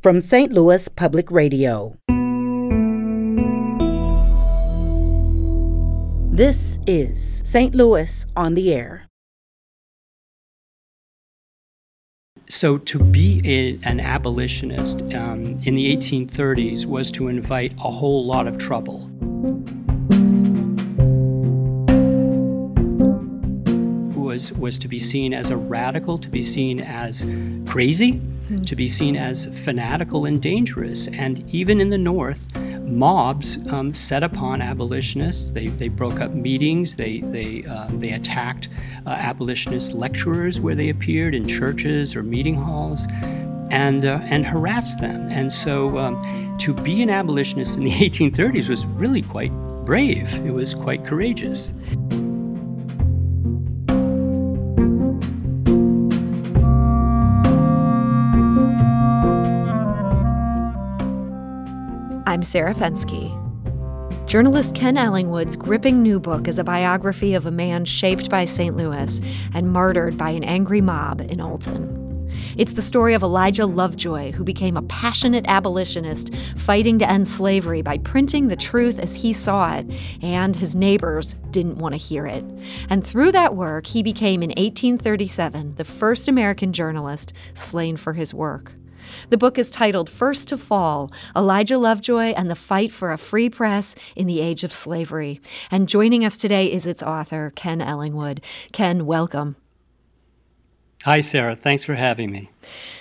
from St. Louis Public Radio. This is St. Louis on the Air. So, to be a, an abolitionist um, in the 1830s was to invite a whole lot of trouble. Was, was to be seen as a radical, to be seen as crazy, mm. to be seen as fanatical and dangerous. And even in the North, mobs um, set upon abolitionists. They, they broke up meetings. They, they, uh, they attacked uh, abolitionist lecturers where they appeared in churches or meeting halls and, uh, and harassed them. And so um, to be an abolitionist in the 1830s was really quite brave, it was quite courageous. I'm Sarah Fenske. Journalist Ken Ellingwood's gripping new book is a biography of a man shaped by St. Louis and martyred by an angry mob in Alton. It's the story of Elijah Lovejoy, who became a passionate abolitionist fighting to end slavery by printing the truth as he saw it, and his neighbors didn't want to hear it. And through that work, he became in 1837 the first American journalist slain for his work. The book is titled First to Fall Elijah Lovejoy and the Fight for a Free Press in the Age of Slavery. And joining us today is its author, Ken Ellingwood. Ken, welcome. Hi, Sarah. Thanks for having me.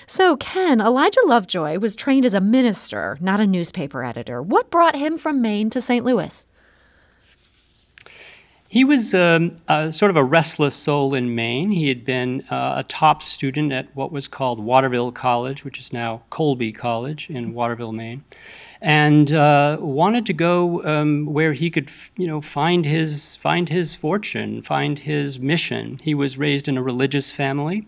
So, Ken, Elijah Lovejoy was trained as a minister, not a newspaper editor. What brought him from Maine to St. Louis? He was um, a, sort of a restless soul in Maine. He had been uh, a top student at what was called Waterville College, which is now Colby College in Waterville, Maine, and uh, wanted to go um, where he could, you know, find his find his fortune, find his mission. He was raised in a religious family,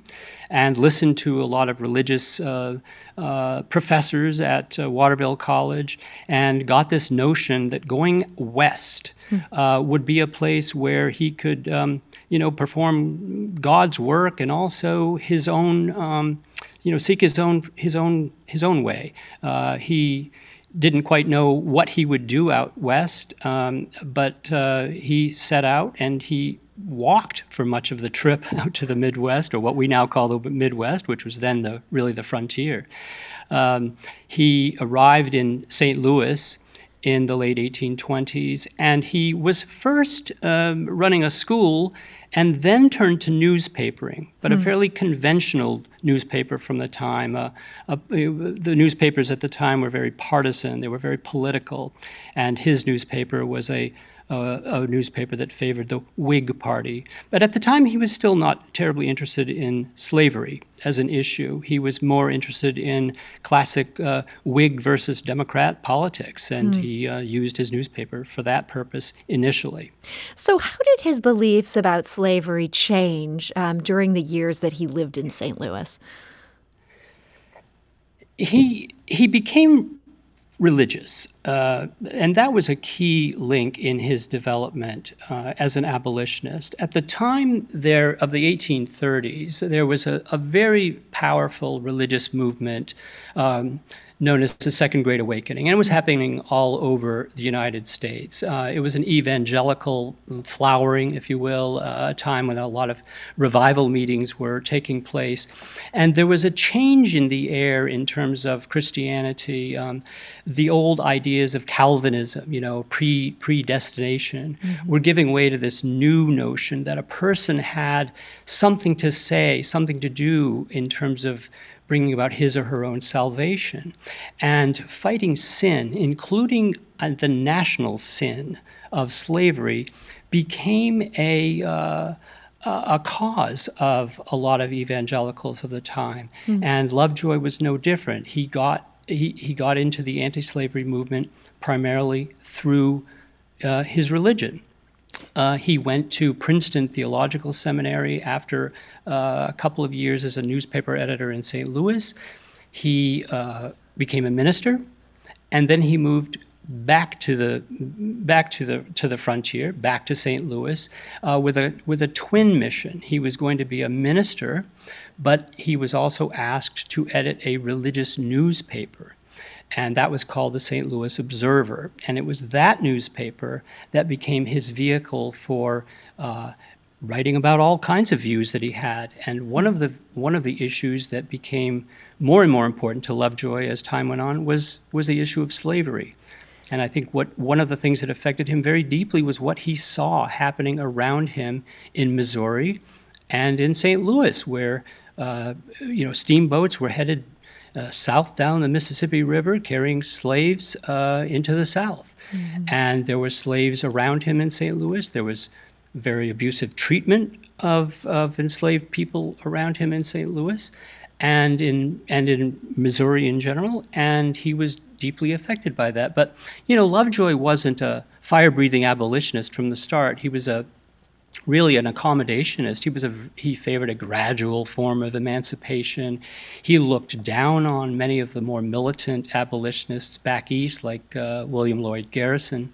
and listened to a lot of religious uh, uh, professors at uh, Waterville College and got this notion that going west uh, would be a place where he could, um, you know, perform God's work and also his own, um, you know, seek his own his own his own way. Uh, he didn't quite know what he would do out west, um, but uh, he set out and he walked for much of the trip out to the Midwest, or what we now call the Midwest, which was then the really the frontier. Um, he arrived in St. Louis in the late 1820s, and he was first um, running a school and then turned to newspapering, but mm. a hmm. fairly conventional newspaper from the time. Uh, uh, the newspapers at the time were very partisan, they were very political, and his newspaper was a a newspaper that favored the Whig Party. But at the time, he was still not terribly interested in slavery as an issue. He was more interested in classic uh, Whig versus Democrat politics, and hmm. he uh, used his newspaper for that purpose initially. So, how did his beliefs about slavery change um, during the years that he lived in St. Louis? He he became religious. Uh, and that was a key link in his development uh, as an abolitionist. At the time there of the 1830s, there was a, a very powerful religious movement um, known as the Second Great Awakening, and it was happening all over the United States. Uh, it was an evangelical flowering, if you will, uh, a time when a lot of revival meetings were taking place, and there was a change in the air in terms of Christianity. Um, the old ideas of Calvinism, you know, pre predestination, mm-hmm. were giving way to this new notion that a person had something to say, something to do in terms of bringing about his or her own salvation. And fighting sin, including uh, the national sin of slavery, became a uh, a cause of a lot of evangelicals of the time. Mm-hmm. And Lovejoy was no different. He got he, he got into the anti-slavery movement primarily through uh, his religion. Uh, he went to Princeton Theological Seminary after uh, a couple of years as a newspaper editor in St. Louis. He uh, became a minister, and then he moved back to the back to the to the frontier, back to St. Louis, uh, with a with a twin mission. He was going to be a minister, but he was also asked to edit a religious newspaper. And that was called the St. Louis Observer. And it was that newspaper that became his vehicle for uh, writing about all kinds of views that he had. And one of the one of the issues that became more and more important to Lovejoy as time went on was was the issue of slavery. And I think what one of the things that affected him very deeply was what he saw happening around him in Missouri and in St. Louis, where uh, you know steamboats were headed uh, south down the Mississippi River carrying slaves uh, into the South. Mm-hmm. And there were slaves around him in St. Louis. There was very abusive treatment of, of enslaved people around him in St. Louis and in, and in Missouri in general. And he was deeply affected by that. But, you know, Lovejoy wasn't a fire breathing abolitionist from the start. He was a really an accommodationist. He was a he favored a gradual form of emancipation. He looked down on many of the more militant abolitionists back east, like uh, William Lloyd Garrison.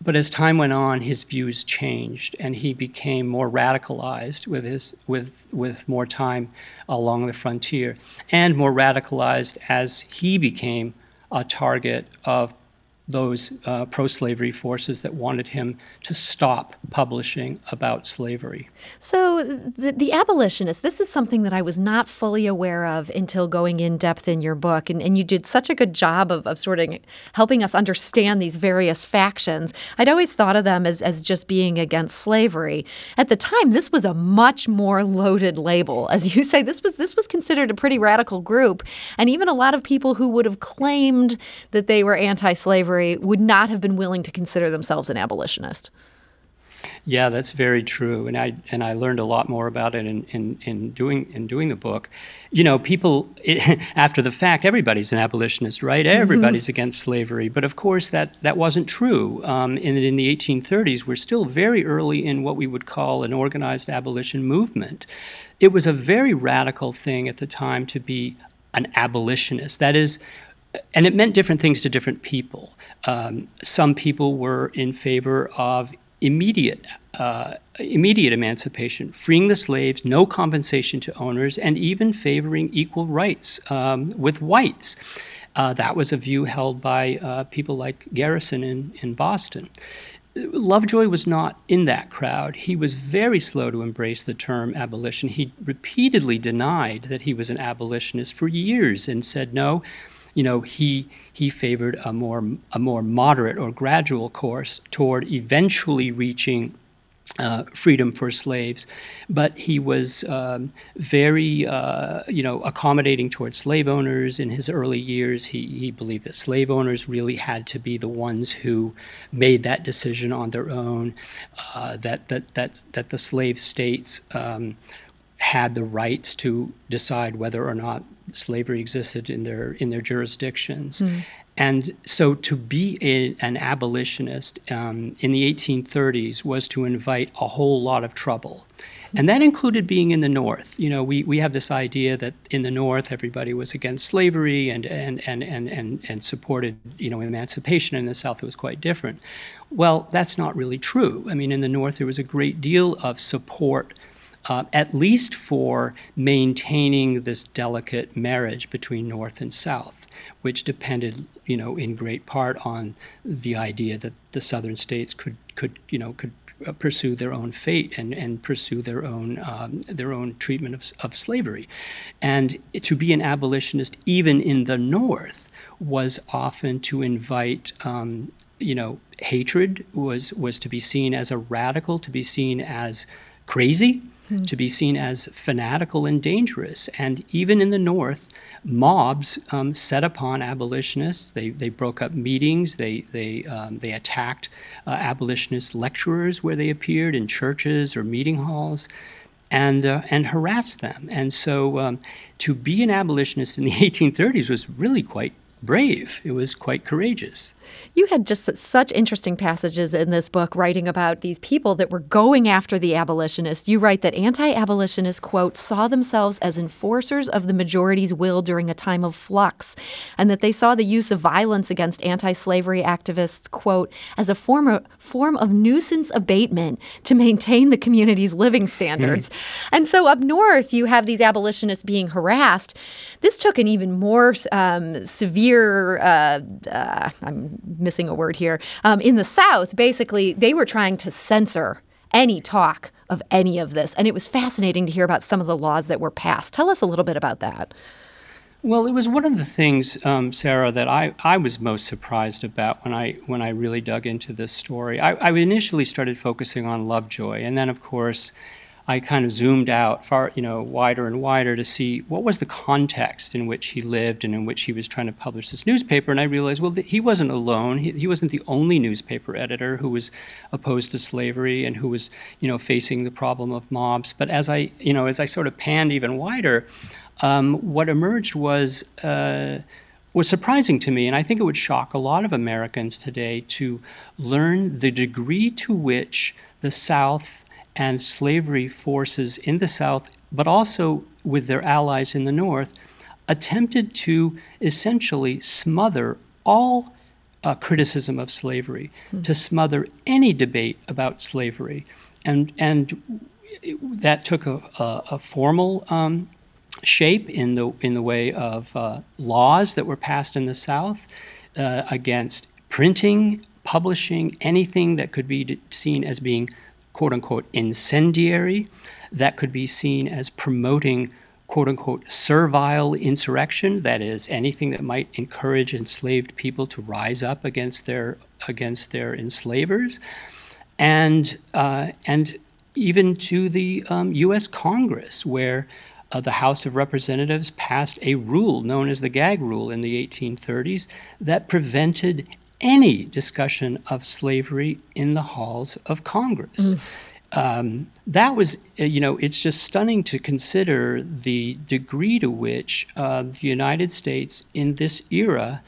But as time went on, his views changed, and he became more radicalized with his with with more time along the frontier, and more radicalized as he became a target of those uh, pro slavery forces that wanted him to stop publishing about slavery. So, the, the abolitionists, this is something that I was not fully aware of until going in depth in your book. And, and you did such a good job of, of sort of helping us understand these various factions. I'd always thought of them as, as just being against slavery. At the time, this was a much more loaded label. As you say, this was, this was considered a pretty radical group. And even a lot of people who would have claimed that they were anti slavery slavery would not have been willing to consider themselves an abolitionist. Yeah, that's very true, and I and I learned a lot more about it in, in, in doing in doing the book. You know, people it, after the fact, everybody's an abolitionist, right? Mm-hmm. Everybody's against slavery, but of course that that wasn't true. Um, in in the 1830s, we're still very early in what we would call an organized abolition movement. It was a very radical thing at the time to be an abolitionist. That is, and it meant different things to different people. Um, some people were in favor of immediate uh, immediate emancipation, freeing the slaves, no compensation to owners, and even favoring equal rights um, with whites. Uh, that was a view held by uh, people like Garrison in, in Boston. Lovejoy was not in that crowd. He was very slow to embrace the term abolition. He repeatedly denied that he was an abolitionist for years and said, no, you know, he he favored a more a more moderate or gradual course toward eventually reaching uh, freedom for slaves, but he was um, very, uh, you know, accommodating towards slave owners in his early years. He, he believed that slave owners really had to be the ones who made that decision on their own. Uh, that that that that the slave states um, had the rights to decide whether or not slavery existed in their in their jurisdictions. Mm. And so to be a, an abolitionist um, in the 1830s was to invite a whole lot of trouble. And that included being in the North. You know, we, we have this idea that in the North everybody was against slavery and, and, and, and, and, and supported, you know, emancipation. In the South it was quite different. Well, that's not really true. I mean, in the North there was a great deal of support uh, at least for maintaining this delicate marriage between North and South, which depended, you know, in great part on the idea that the Southern states could, could you know, could uh, pursue their own fate and, and pursue their own um, their own treatment of, of slavery, and to be an abolitionist even in the North was often to invite um, you know hatred was was to be seen as a radical, to be seen as crazy, mm-hmm. to be seen as fanatical and dangerous. And even in the North, mobs um, set upon abolitionists. They, they broke up meetings. They, they, um, they attacked uh, abolitionist lecturers where they appeared in churches or meeting halls. And, uh, and harassed them. And so um, to be an abolitionist in the 1830s was really quite brave. It was quite courageous. You had just such interesting passages in this book writing about these people that were going after the abolitionists. You write that anti abolitionists, quote, saw themselves as enforcers of the majority's will during a time of flux, and that they saw the use of violence against anti slavery activists, quote, as a form of, form of nuisance abatement to maintain the community's living standards. Mm. And so up north, you have these abolitionists being harassed. This took an even more um, severe, uh, uh, I'm missing a word here. Um, in the South, basically, they were trying to censor any talk of any of this. And it was fascinating to hear about some of the laws that were passed. Tell us a little bit about that. Well, it was one of the things, um, Sarah, that I, I was most surprised about when I when I really dug into this story. I, I initially started focusing on Lovejoy, and then, of course, I kind of zoomed out far, you know, wider and wider to see what was the context in which he lived and in which he was trying to publish this newspaper. And I realized, well, he wasn't alone. He, he wasn't the only newspaper editor who was opposed to slavery and who was, you know, facing the problem of mobs. But as I, you know, as I sort of panned even wider, um, what emerged was. Uh, was surprising to me, and I think it would shock a lot of Americans today to learn the degree to which the South and slavery forces in the South, but also with their allies in the North, attempted to essentially smother all uh, criticism of slavery, mm-hmm. to smother any debate about slavery. And, and that took a, a, a formal um, shape in the, in the way of uh, laws that were passed in the South uh, against printing, publishing, anything that could be seen as being quote unquote incendiary, that could be seen as promoting quote unquote servile insurrection, that is, anything that might encourage enslaved people to rise up against their against their enslavers, and uh, and even to the um, U.S. Congress, where uh, the House of Representatives passed a rule known as the Gag Rule in the 1830s that prevented any discussion of slavery in the halls of Congress. Mm. Um, that was, uh, you know, it's just stunning to consider the degree to which uh, the United States in this era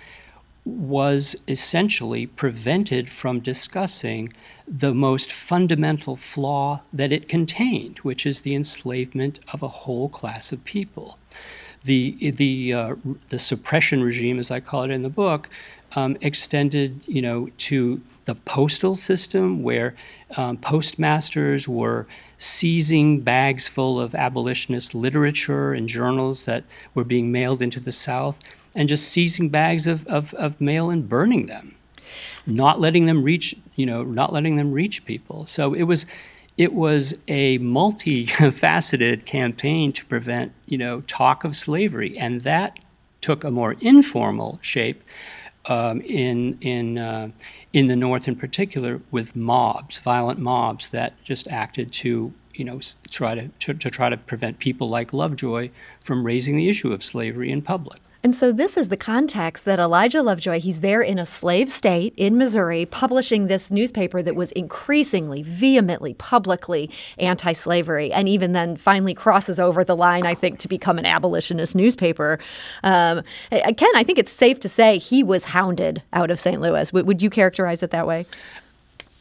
was essentially prevented from discussing the most fundamental flaw that it contained, which is the enslavement of a whole class of people. The, the, uh, the suppression regime, as I call it in the book, um, extended, you know, to the postal system, where um, postmasters were seizing bags full of abolitionist literature and journals that were being mailed into the South, and just seizing bags of, of, of mail and burning them, not letting them reach, you know, not letting them reach people. So it was it was a multifaceted campaign to prevent, you know, talk of slavery, and that took a more informal shape um, in in uh, in the North, in particular, with mobs, violent mobs that just acted to you know try to, to, to try to prevent people like Lovejoy from raising the issue of slavery in public. And so this is the context that Elijah Lovejoy, he's there in a slave state in Missouri, publishing this newspaper that was increasingly, vehemently, publicly anti slavery, and even then finally crosses over the line, I think, to become an abolitionist newspaper. Um, Ken, I think it's safe to say he was hounded out of St. Louis. W- would you characterize it that way?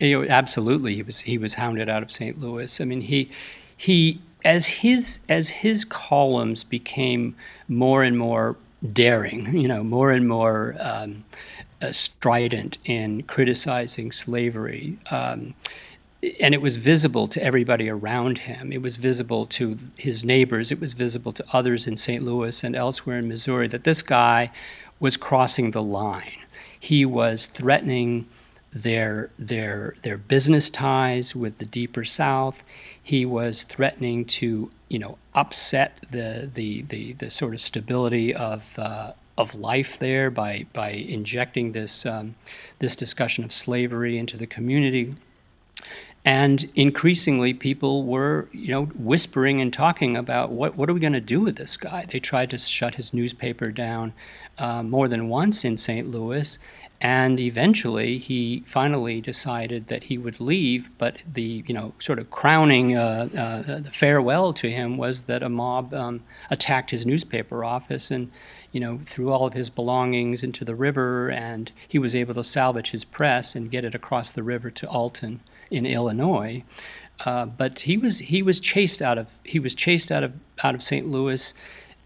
You know, absolutely, he was he was hounded out of St. Louis. I mean, he he as his as his columns became more and more daring, you know, more and more um, uh, strident in criticizing slavery. Um, and it was visible to everybody around him. It was visible to his neighbors. It was visible to others in St. Louis and elsewhere in Missouri that this guy was crossing the line. He was threatening their their their business ties with the deeper South. He was threatening to you know upset the the the, the sort of stability of uh, of life there by by injecting this um, this discussion of slavery into the community. And increasingly, people were, you know, whispering and talking about what what are we going to do with this guy? They tried to shut his newspaper down uh, more than once in St. Louis, and eventually, he finally decided that he would leave. But the you know sort of crowning uh, uh, the farewell to him was that a mob um, attacked his newspaper office, and you know, threw all of his belongings into the river, and he was able to salvage his press and get it across the river to Alton in Illinois. Uh, but he was he was chased out of he was chased out of out of St. Louis,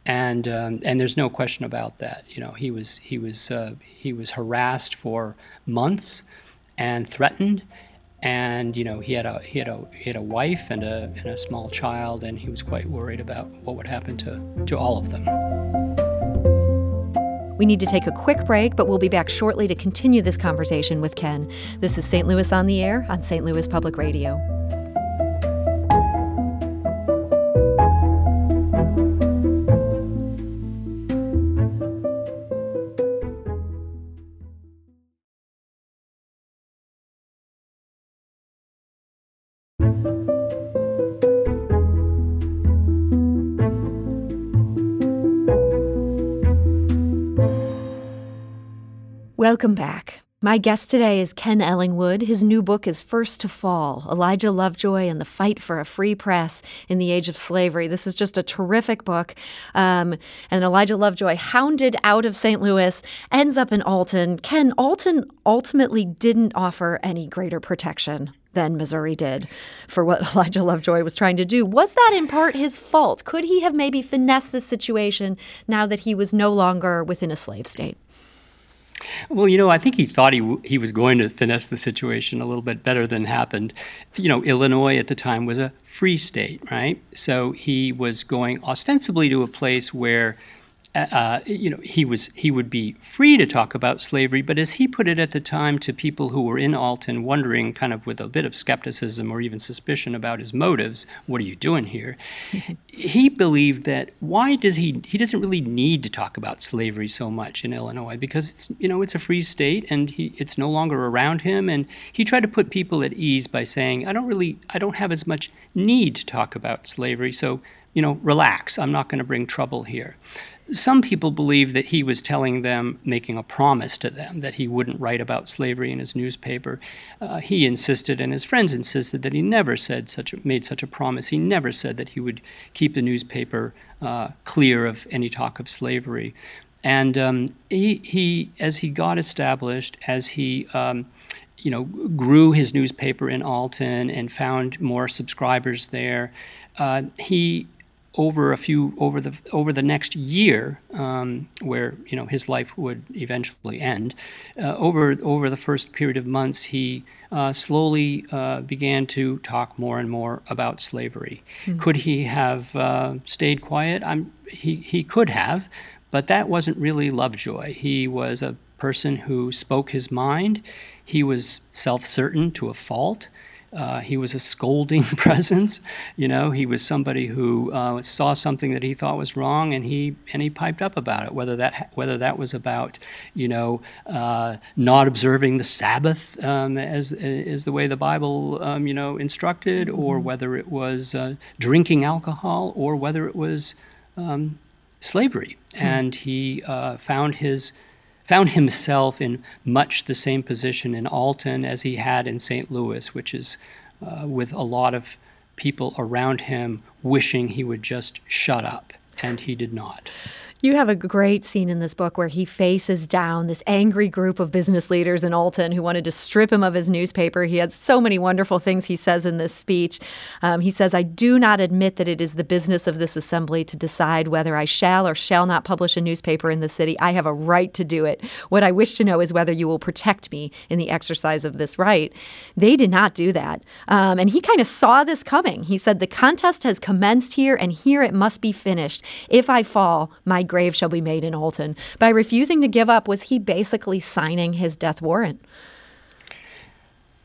and um, and there's no question about that. You know, he was he was uh, he was harassed for months and threatened, and you know he had a he had a he had a wife and a and a small child, and he was quite worried about what would happen to to all of them. We need to take a quick break, but we'll be back shortly to continue this conversation with Ken. This is St. Louis on the Air on St. Louis Public Radio. Welcome back. My guest today is Ken Ellingwood. His new book is First to Fall Elijah Lovejoy and the Fight for a Free Press in the Age of Slavery. This is just a terrific book. Um, and Elijah Lovejoy, hounded out of St. Louis, ends up in Alton. Ken, Alton ultimately didn't offer any greater protection than Missouri did for what Elijah Lovejoy was trying to do. Was that in part his fault? Could he have maybe finessed the situation now that he was no longer within a slave state? Well, you know, I think he thought he he was going to finesse the situation a little bit better than happened. You know, Illinois at the time was a free state, right? So he was going ostensibly to a place where uh, you know, he was he would be free to talk about slavery, but as he put it at the time to people who were in Alton, wondering kind of with a bit of skepticism or even suspicion about his motives, what are you doing here? he believed that why does he he doesn't really need to talk about slavery so much in Illinois because it's you know it's a free state and he it's no longer around him, and he tried to put people at ease by saying I don't really I don't have as much need to talk about slavery, so you know relax, I'm not going to bring trouble here. Some people believe that he was telling them, making a promise to them, that he wouldn't write about slavery in his newspaper. Uh, he insisted, and his friends insisted, that he never said such a, made such a promise. He never said that he would keep the newspaper uh, clear of any talk of slavery. And um, he, he, as he got established, as he um, you know, grew his newspaper in Alton and found more subscribers there. Uh, he over a few over the over the next year, um, where you know his life would eventually end, uh, over over the first period of months, he uh, slowly uh, began to talk more and more about slavery. Mm-hmm. Could he have uh, stayed quiet? I'm, he he could have, but that wasn't really Lovejoy. He was a person who spoke his mind. He was self-certain to a fault. Uh, he was a scolding presence, you know. He was somebody who uh, saw something that he thought was wrong, and he and he piped up about it. Whether that whether that was about, you know, uh, not observing the Sabbath um, as is the way the Bible, um, you know, instructed, mm-hmm. or whether it was uh, drinking alcohol, or whether it was um, slavery, mm-hmm. and he uh, found his found himself in much the same position in Alton as he had in St. Louis, which is uh, with a lot of people around him wishing he would just shut up, and he did not. You have a great scene in this book where he faces down this angry group of business leaders in Alton who wanted to strip him of his newspaper. He has so many wonderful things he says in this speech. Um, he says, I do not admit that it is the business of this assembly to decide whether I shall or shall not publish a newspaper in the city. I have a right to do it. What I wish to know is whether you will protect me in the exercise of this right. They did not do that. Um, and he kind of saw this coming. He said, The contest has commenced here, and here it must be finished. If I fall, my grave shall be made in Alton. By refusing to give up, was he basically signing his death warrant?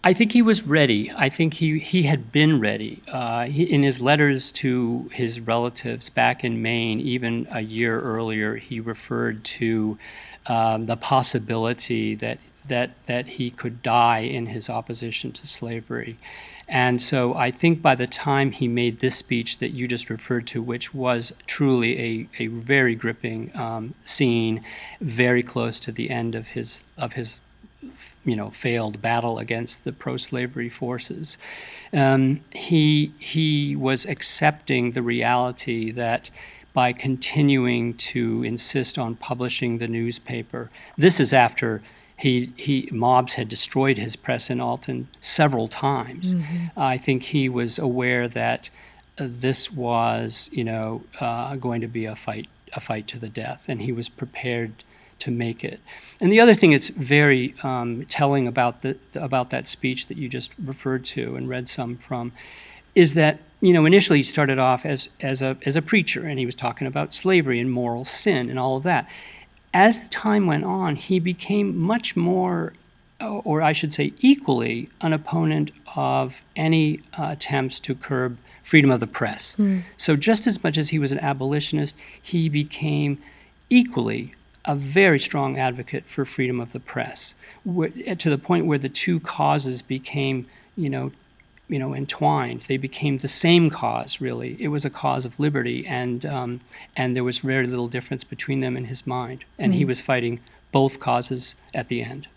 I think he was ready. I think he, he had been ready. Uh, he, in his letters to his relatives back in Maine, even a year earlier, he referred to um, the possibility that, that, that he could die in his opposition to slavery. And so I think by the time he made this speech that you just referred to, which was truly a, a very gripping um, scene, very close to the end of his of his you know failed battle against the pro-slavery forces, um, he he was accepting the reality that by continuing to insist on publishing the newspaper. This is after he, he mobs had destroyed his press in Alton several times. Mm-hmm. I think he was aware that uh, this was, you know, uh, going to be a fight, a fight to the death, and he was prepared to make it. And the other thing that's very um, telling about the about that speech that you just referred to and read some from is that you know initially he started off as as a as a preacher and he was talking about slavery and moral sin and all of that. As the time went on, he became much more or I should say equally an opponent of any uh, attempts to curb freedom of the press. Mm. So just as much as he was an abolitionist, he became equally a very strong advocate for freedom of the press, to the point where the two causes became, you know, you know, entwined. They became the same cause. Really, it was a cause of liberty, and um, and there was very little difference between them in his mind. And mm-hmm. he was fighting both causes at the end.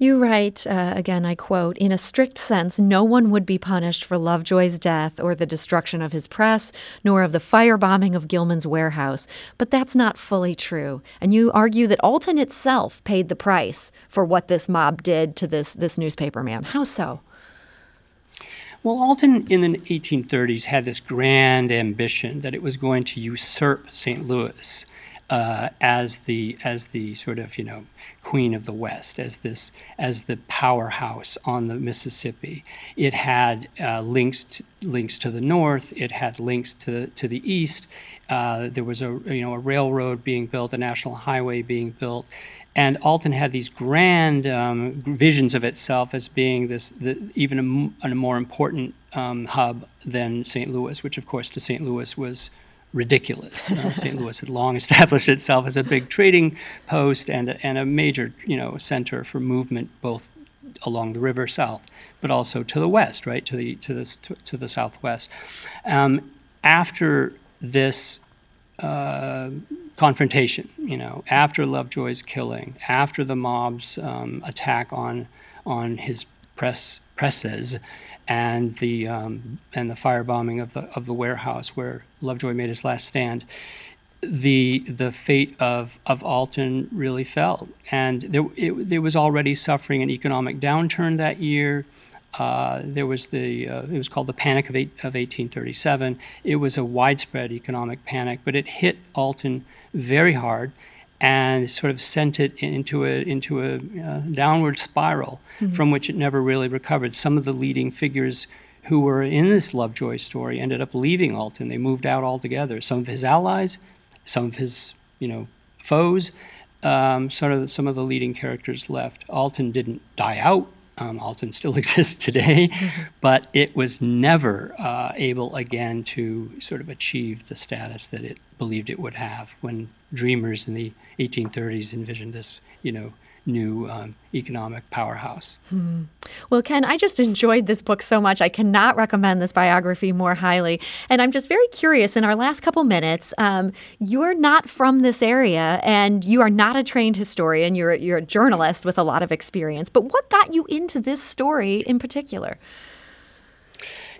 You write, uh, again, I quote, in a strict sense, no one would be punished for Lovejoy's death or the destruction of his press, nor of the firebombing of Gilman's warehouse. But that's not fully true. And you argue that Alton itself paid the price for what this mob did to this, this newspaper man. How so? Well, Alton in the 1830s had this grand ambition that it was going to usurp St. Louis uh, as the as the sort of you know queen of the West, as this as the powerhouse on the Mississippi. It had uh, links to, links to the north. It had links to to the east. Uh, there was a you know a railroad being built, a national highway being built, and Alton had these grand um, visions of itself as being this the, even a, a, more important um, hub than St. Louis, which of course to St. Louis was ridiculous. Uh, St. Louis had long established itself as a big trading post and a, and a major, you know, center for movement both along the river south, but also to the west, right to the to the to, to the southwest. Um, after this uh, confrontation, you know, after Lovejoy's killing, after the mob's um, attack on on his press presses, and the um, and the firebombing of the of the warehouse where Lovejoy made his last stand, the the fate of of Alton really fell, and there it, it was already suffering an economic downturn that year. Uh, there was the uh, it was called the Panic of, eight, of 1837. It was a widespread economic panic, but it hit Alton very hard and sort of sent it into a into a uh, downward spiral mm-hmm. from which it never really recovered. Some of the leading figures who were in this Lovejoy story ended up leaving Alton. They moved out altogether. Some of his allies, some of his you know foes, um, sort of some of the leading characters left. Alton didn't die out. Um, Alton still exists today, mm-hmm. but it was never uh, able again to sort of achieve the status that it believed it would have when dreamers in the 1830s envisioned this, you know, new um, economic powerhouse. Hmm. Well, Ken, I just enjoyed this book so much. I cannot recommend this biography more highly. And I'm just very curious in our last couple minutes, um, you're not from this area and you are not a trained historian. You're, you're a journalist with a lot of experience. But what got you into this story in particular?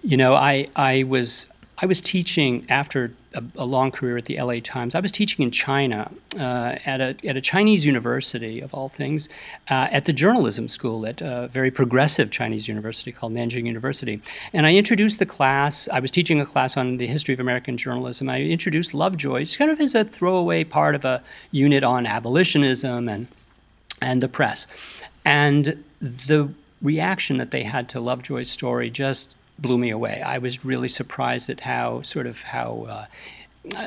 You know, I, I was I was teaching after a, a, long career at the LA Times. I was teaching in China uh, at, a, at a Chinese university, of all things, uh, at the journalism school at a very progressive Chinese university called Nanjing University. And I introduced the class, I was teaching a class on the history of American journalism. I introduced Lovejoy, just kind of as a throwaway part of a unit on abolitionism and, and the press. And the reaction that they had to Lovejoy's story just blew me away. I was really surprised at how sort of how uh,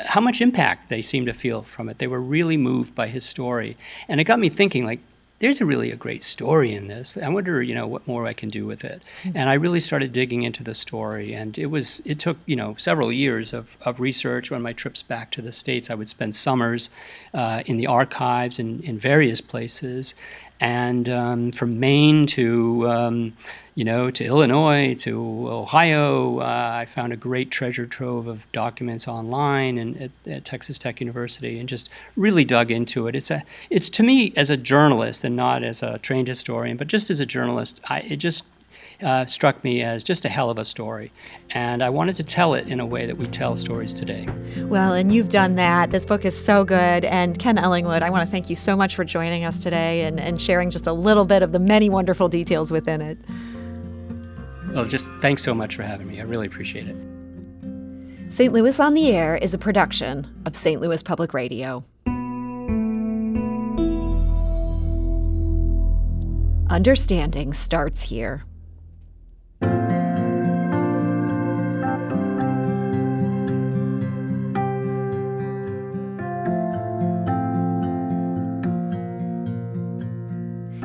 how much impact they seemed to feel from it. They were really moved by his story, and it got me thinking like. There's a really a great story in this. I wonder, you know, what more I can do with it. Mm-hmm. And I really started digging into the story, and it was it took you know several years of, of research. On my trips back to the states, I would spend summers uh, in the archives in, in various places, and um, from Maine to um, you know to Illinois to Ohio. Uh, I found a great treasure trove of documents online and at, at, Texas Tech University, and just really dug into it. It's a it's to me as a journalist and not as a trained historian, but just as a journalist, I, it just uh, struck me as just a hell of a story. And I wanted to tell it in a way that we tell stories today. Well, and you've done that. This book is so good. And Ken Ellingwood, I want to thank you so much for joining us today and, and sharing just a little bit of the many wonderful details within it. Well, just thanks so much for having me. I really appreciate it. St. Louis on the Air is a production of St. Louis Public Radio. Understanding starts here.